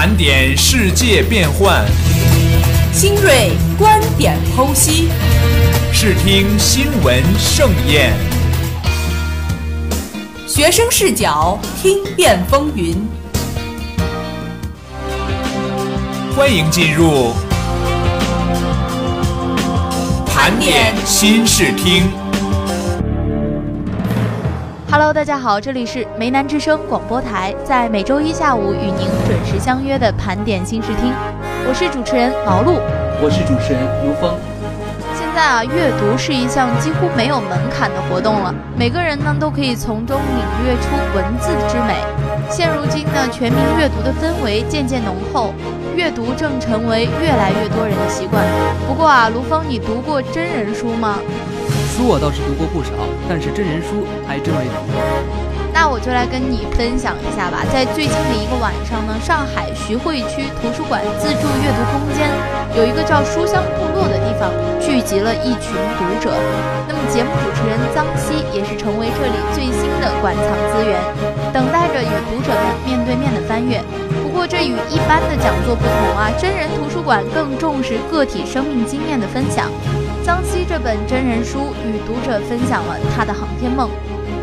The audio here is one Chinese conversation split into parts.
盘点世界变幻，新锐观点剖析，视听新闻盛宴，学生视角听遍风云。欢迎进入盘点新视听。Hello，大家好，这里是梅南之声广播台，在每周一下午与您准时相约的盘点新视听，我是主持人毛璐，我是主持人卢峰。现在啊，阅读是一项几乎没有门槛的活动了，每个人呢都可以从中领略出文字之美。现如今呢，全民阅读的氛围渐渐浓厚，阅读正成为越来越多人的习惯。不过啊，卢峰，你读过真人书吗？书我倒是读过不少，但是真人书还真没读过。那我就来跟你分享一下吧。在最近的一个晚上呢，上海徐汇区图书馆自助阅读空间有一个叫书香部落的地方，聚集了一群读者。那么节目主持人张希也是成为这里最新的馆藏资源，等待着与读者们面对面的翻阅。不过这与一般的讲座不同啊，真人图书馆更重视个体生命经验的分享。臧希这本真人书与读者分享了他的航天梦。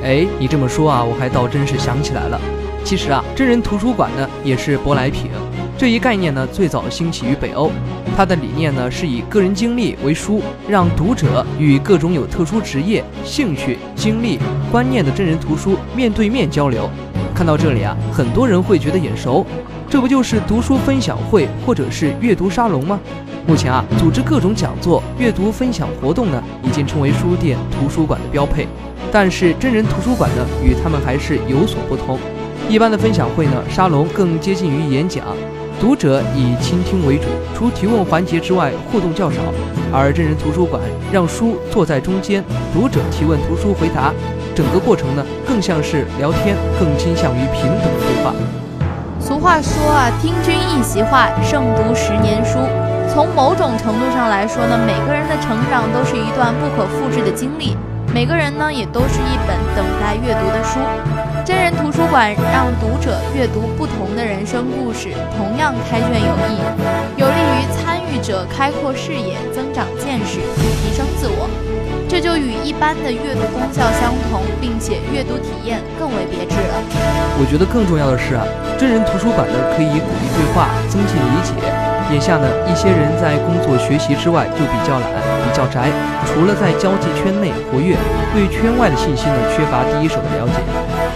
哎，你这么说啊，我还倒真是想起来了。其实啊，真人图书馆呢也是舶来品。这一概念呢最早兴起于北欧，它的理念呢是以个人经历为书，让读者与各种有特殊职业、兴趣、经历、观念的真人图书面对面交流。看到这里啊，很多人会觉得眼熟，这不就是读书分享会或者是阅读沙龙吗？目前啊，组织各种讲座、阅读分享活动呢，已经成为书店、图书馆的标配。但是真人图书馆呢，与他们还是有所不同。一般的分享会呢，沙龙更接近于演讲，读者以倾听为主，除提问环节之外，互动较少。而真人图书馆让书坐在中间，读者提问，图书回答，整个过程呢，更像是聊天，更倾向于平等的对话。俗话说啊，听君一席话，胜读十年书。从某种程度上来说呢，每个人的成长都是一段不可复制的经历，每个人呢也都是一本等待阅读的书。真人图书馆让读者阅读不同的人生故事，同样开卷有益，有利于参与者开阔视野、增长见识、提升自我。这就与一般的阅读功效相同，并且阅读体验更为别致了。我觉得更重要的是啊，真人图书馆呢可以鼓励对话，增进理解。眼下呢，一些人在工作学习之外就比较懒、比较宅，除了在交际圈内活跃，对圈外的信息呢缺乏第一手的了解。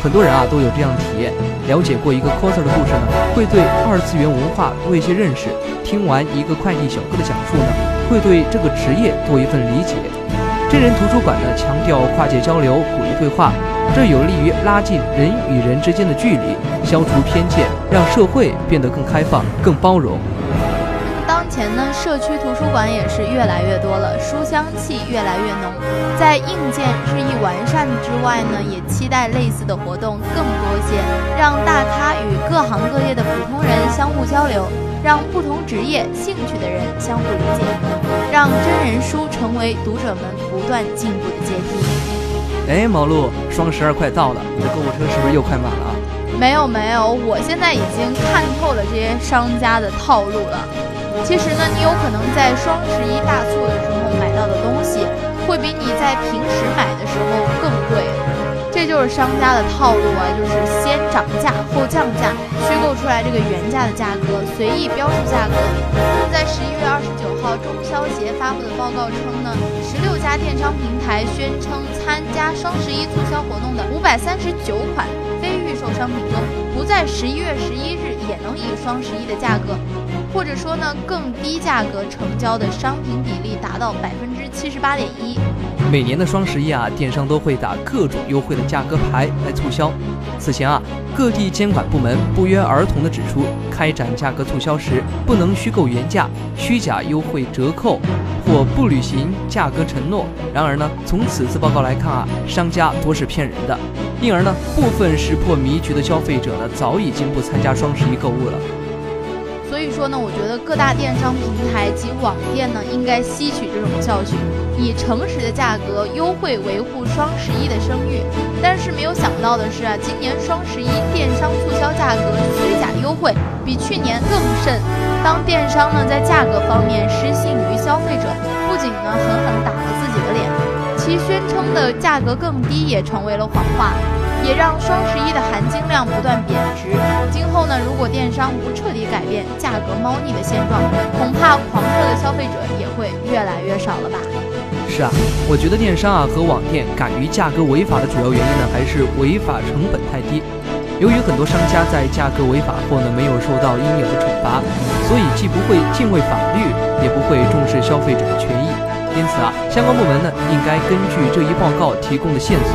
很多人啊都有这样的体验：了解过一个 coser 的故事呢，会对二次元文化多一些认识；听完一个快递小哥的讲述呢，会对这个职业多一份理解。真人图书馆呢强调跨界交流，鼓励对话，这有利于拉近人与人之间的距离，消除偏见，让社会变得更开放、更包容。当前呢，社区图书馆也是越来越多了，书香气越来越浓。在硬件日益完善之外呢，也期待类似的活动更多些，让大咖与各行各业的普通人相互交流，让不同职业、兴趣的人相互理解，让真人书成为读者们不断进步的阶梯。哎，毛路，双十二快到了，你的购物车是不是又快满了？没有没有，我现在已经看透了这些商家的套路了。其实呢，你有可能在双十一大促的时候买到的东西，会比你在平时买的时候更贵。这就是商家的套路啊，就是先涨价后降价，虚构出来这个原价的价格，随意标注价格。在十一月二十九号中消协发布的报告称呢，十六家电商平台宣称参加双十一促销活动的五百三十九款非预售商品中，不在十一月十一日也能以双十一的价格。或者说呢，更低价格成交的商品比例达到百分之七十八点一。每年的双十一啊，电商都会打各种优惠的价格牌来促销。此前啊，各地监管部门不约而同地指出，开展价格促销时不能虚构原价、虚假优惠折扣或不履行价格承诺。然而呢，从此次报告来看啊，商家多是骗人的，因而呢，部分识破迷局的消费者呢，早已经不参加双十一购物了。所以说呢，我觉得各大电商平台及网店呢，应该吸取这种教训，以诚实的价格优惠维护双十一的声誉。但是没有想到的是啊，今年双十一电商促销价格虚假优惠比去年更甚。当电商呢在价格方面失信于消费者，不仅呢狠狠打了自己的脸，其宣称的价格更低也成为了谎话。也让双十一的含金量不断贬值。今后呢，如果电商不彻底改变价格猫腻的现状，恐怕狂热的消费者也会越来越少了吧？是啊，我觉得电商啊和网店敢于价格违法的主要原因呢，还是违法成本太低。由于很多商家在价格违法后呢，没有受到应有的惩罚，所以既不会敬畏法律，也不会重视消费者的权益。因此啊，相关部门呢，应该根据这一报告提供的线索。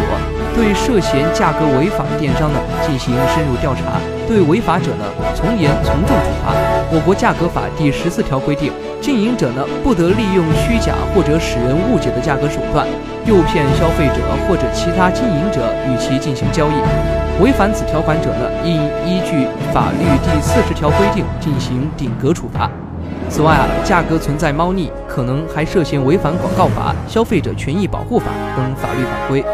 对涉嫌价格违法的电商呢进行深入调查，对违法者呢从严从重处罚。我国价格法第十四条规定，经营者呢不得利用虚假或者使人误解的价格手段，诱骗消费者或者其他经营者与其进行交易。违反此条款者呢，应依据法律第四十条规定进行顶格处罚。此外啊，价格存在猫腻，可能还涉嫌违反广告法、消费者权益保护法等法律法规。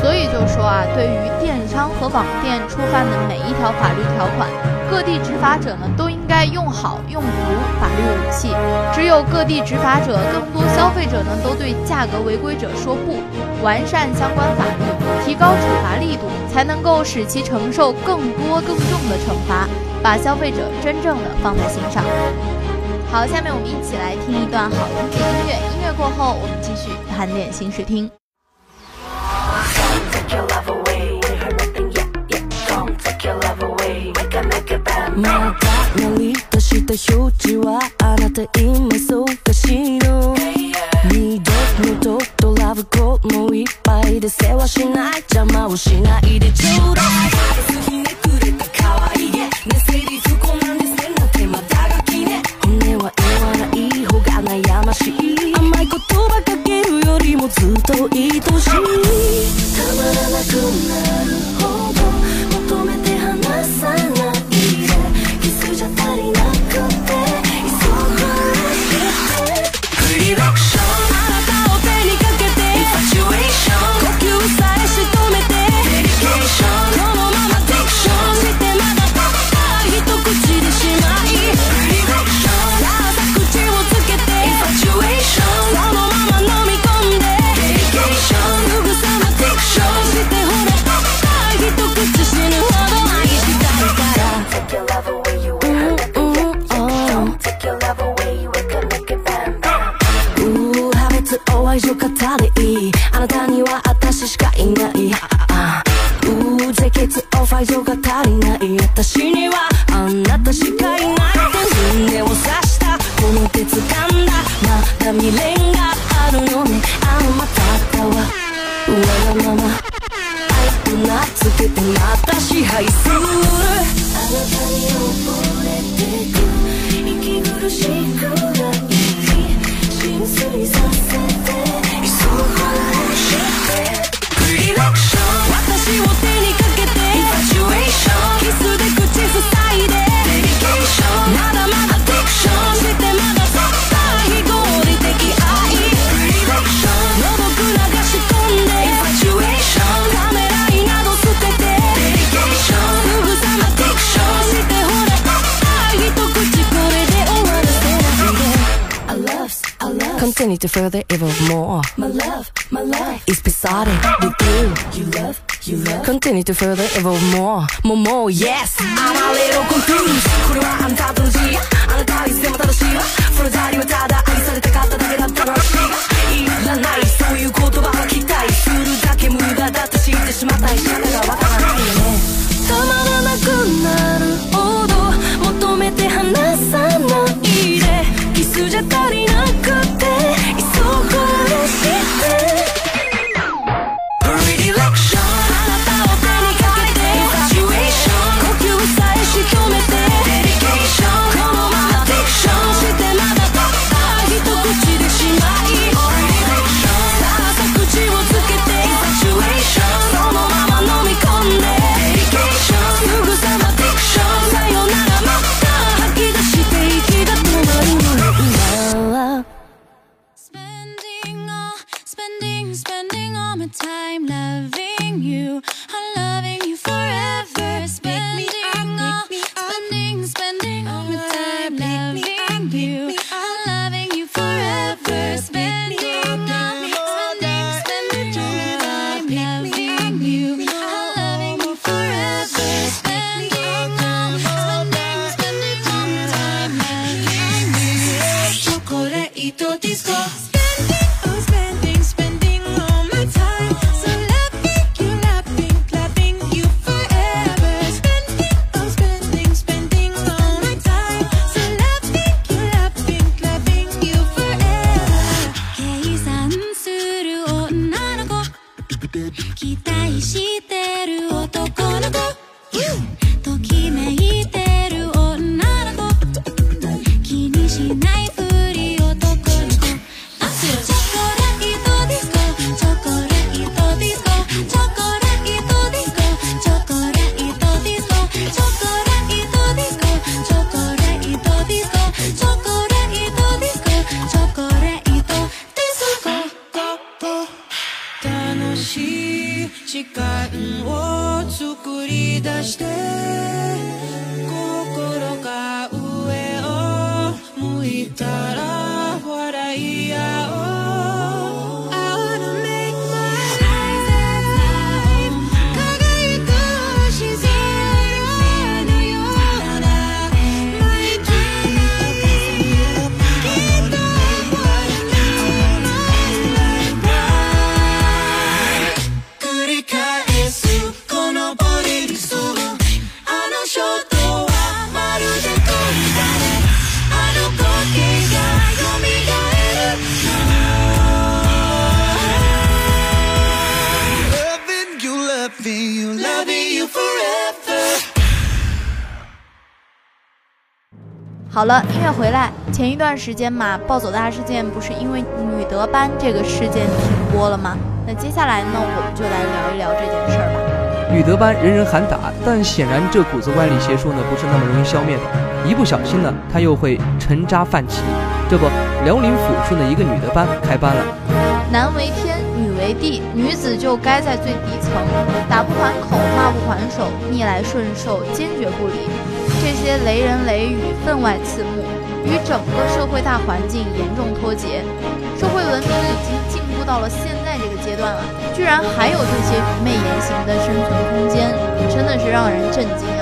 所以就说啊，对于电商和网店触犯的每一条法律条款，各地执法者呢都应该用好用足法律武器。只有各地执法者，更多消费者呢都对价格违规者说不，完善相关法律，提高处罚力度，才能够使其承受更多更重的惩罚，把消费者真正的放在心上。好，下面我们一起来听一段好听的音乐，音乐过后我们继续盘点新视听。また鳴り出した表示はあなた今忙しいの二度のとラブコーもいっぱいで世話しない邪魔をしないでちょうだいひねくれた可愛げねセリフこんなんですねなんてま本音は言わない方が悩ましい。甘い言葉かけるよりもずっと愛しい。私を Continue to further evolve more My love, my life is beside it with you You love, you love Continue to further evolve more More, more, yes I'm a little confused これはあんたとの字あなたはいつでも正しいわその代わりはただ愛されたかっただけだった話いらないそういう言葉は期待するだけ無駄だって知ってしまったり仕方がわからない da da 好了，音乐回来。前一段时间嘛，暴走大事件不是因为女德班这个事件停播了吗？那接下来呢，我们就来聊一聊这件事儿吧。女德班人人喊打，但显然这股子歪理邪说呢，不是那么容易消灭的。一不小心呢，它又会沉渣泛起。这不，辽宁抚顺的一个女德班开班了。男为天，女为地，女子就该在最底层，打不还口，骂不还手，逆来顺受，坚决不离。这些雷人雷语分外刺目，与整个社会大环境严重脱节。社会文明已经进步到了现在这个阶段了，居然还有这些愚昧言行的生存空间，真的是让人震惊！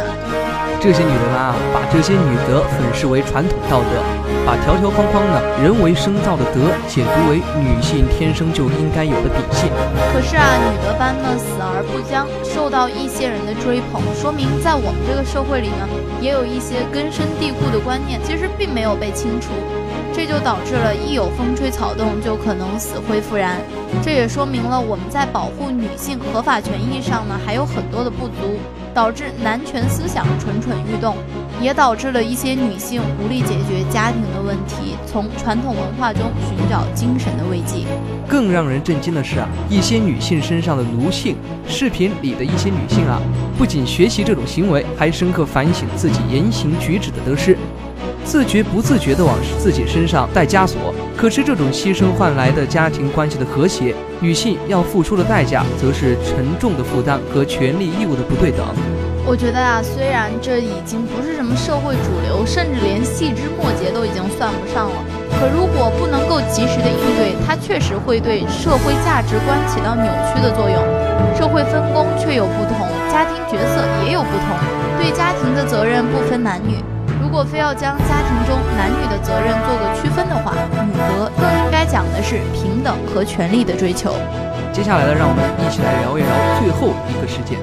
这些女德啊，把这些女德粉饰为传统道德，把条条框框呢人为生造的德解读为女性天生就应该有的底线。可是啊，女德班呢死而不僵，受到一些人的追捧，说明在我们这个社会里呢，也有一些根深蒂固的观念，其实并没有被清除。这就导致了一有风吹草动就可能死灰复燃，这也说明了我们在保护女性合法权益上呢还有很多的不足，导致男权思想蠢蠢欲动，也导致了一些女性无力解决家庭的问题，从传统文化中寻找精神的慰藉。更让人震惊的是啊，一些女性身上的奴性，视频里的一些女性啊，不仅学习这种行为，还深刻反省自己言行举止的得失。自觉不自觉地往自己身上带枷锁，可是这种牺牲换来的家庭关系的和谐，女性要付出的代价则是沉重的负担和权利义务的不对等。我觉得啊，虽然这已经不是什么社会主流，甚至连细枝末节都已经算不上了，可如果不能够及时的应对，它确实会对社会价值观起到扭曲的作用。社会分工却有不同，家庭角色也有不同，对家庭的责任不分男女。如果非要将家庭中男女的责任做个区分的话，女德更应该讲的是平等和权利的追求。接下来呢，让我们一起来聊一聊最后一个事件。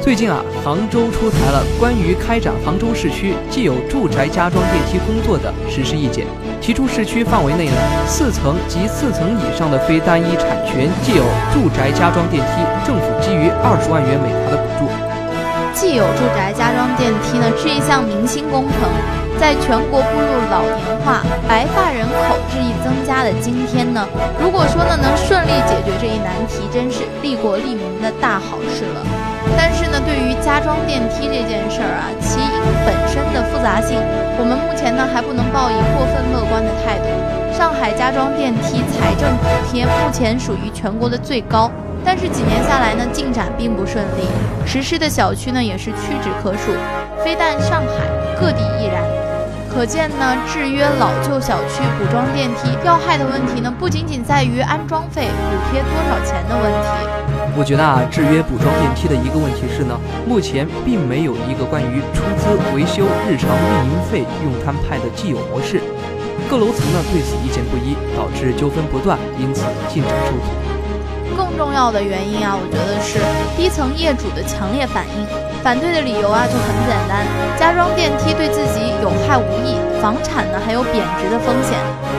最近啊，杭州出台了关于开展杭州市区既有住宅加装电梯工作的实施意见，提出市区范围内呢四层及四层以上的非单一产权既有住宅加装电梯，政府给予二十万元每台的补助。既有住宅加装电梯呢，是一项明星工程，在全国步入老年化、白发人口日益增加的今天呢，如果说呢能顺利解决这一难题，真是利国利民的大好事了。但是呢，对于加装电梯这件事儿啊，其因本身的复杂性，我们目前呢还不能抱以过分乐观的态度。上海加装电梯财政补贴目前属于全国的最高。但是几年下来呢，进展并不顺利，实施的小区呢也是屈指可数，非但上海，各地亦然。可见呢，制约老旧小区补装电梯要害的问题呢，不仅仅在于安装费补贴多少钱的问题。我觉得啊，制约补装电梯的一个问题是呢，目前并没有一个关于出资维修、日常运营费用摊派的既有模式，各楼层呢对此意见不一，导致纠纷不断，因此进展受阻。更重要的原因啊，我觉得是低层业主的强烈反应。反对的理由啊就很简单：加装电梯对自己有害无益，房产呢还有贬值的风险。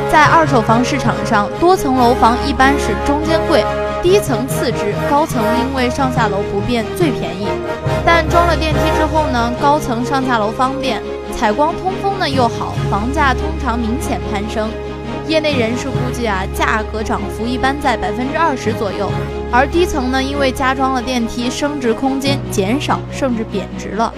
在二手房市场上，多层楼房一般是中间贵，低层次之，高层因为上下楼不便最便宜。但装了电梯之后呢，高层上下楼方便，采光通风呢又好，房价通常明显攀升。业内人士估计啊，价格涨幅一般在百分之二十左右。而低层呢，因为加装了电梯，升值空间减少，甚至贬值了。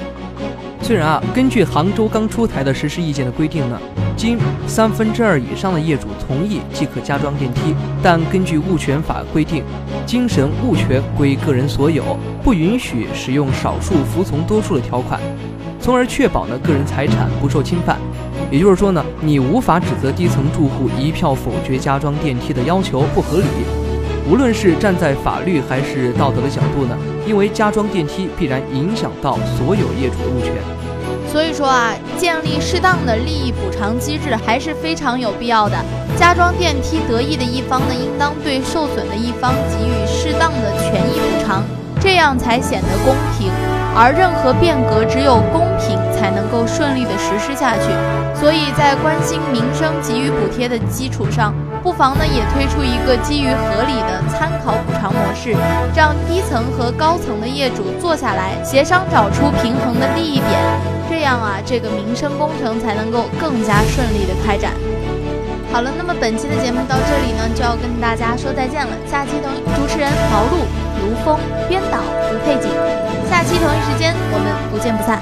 虽然啊，根据杭州刚出台的实施意见的规定呢，经三分之二以上的业主同意即可加装电梯，但根据物权法规定，精神物权归个人所有，不允许使用少数服从多数的条款，从而确保呢个人财产不受侵犯。也就是说呢，你无法指责低层住户一票否决加装电梯的要求不合理。无论是站在法律还是道德的角度呢，因为加装电梯必然影响到所有业主的物权。所以说啊，建立适当的利益补偿机制还是非常有必要的。加装电梯得益的一方呢，应当对受损的一方给予适当的权益补偿，这样才显得公平。而任何变革，只有公平才能够顺利的实施下去。所以在关心民生、给予补贴的基础上，不妨呢也推出一个基于合理的参考补偿模式，让低层和高层的业主坐下来协商，找出平衡的利益点，这样啊，这个民生工程才能够更加顺利的开展。好了，那么本期的节目到这里呢，就要跟大家说再见了。下期等主持人毛路、卢峰，编导吴佩锦。下期同一时间，我们不见不散。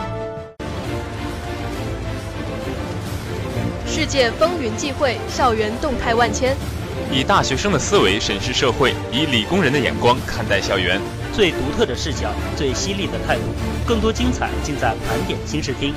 世界风云际会，校园动态万千。以大学生的思维审视社会，以理工人的眼光看待校园，最独特的视角，最犀利的态度，更多精彩尽在盘点新视听。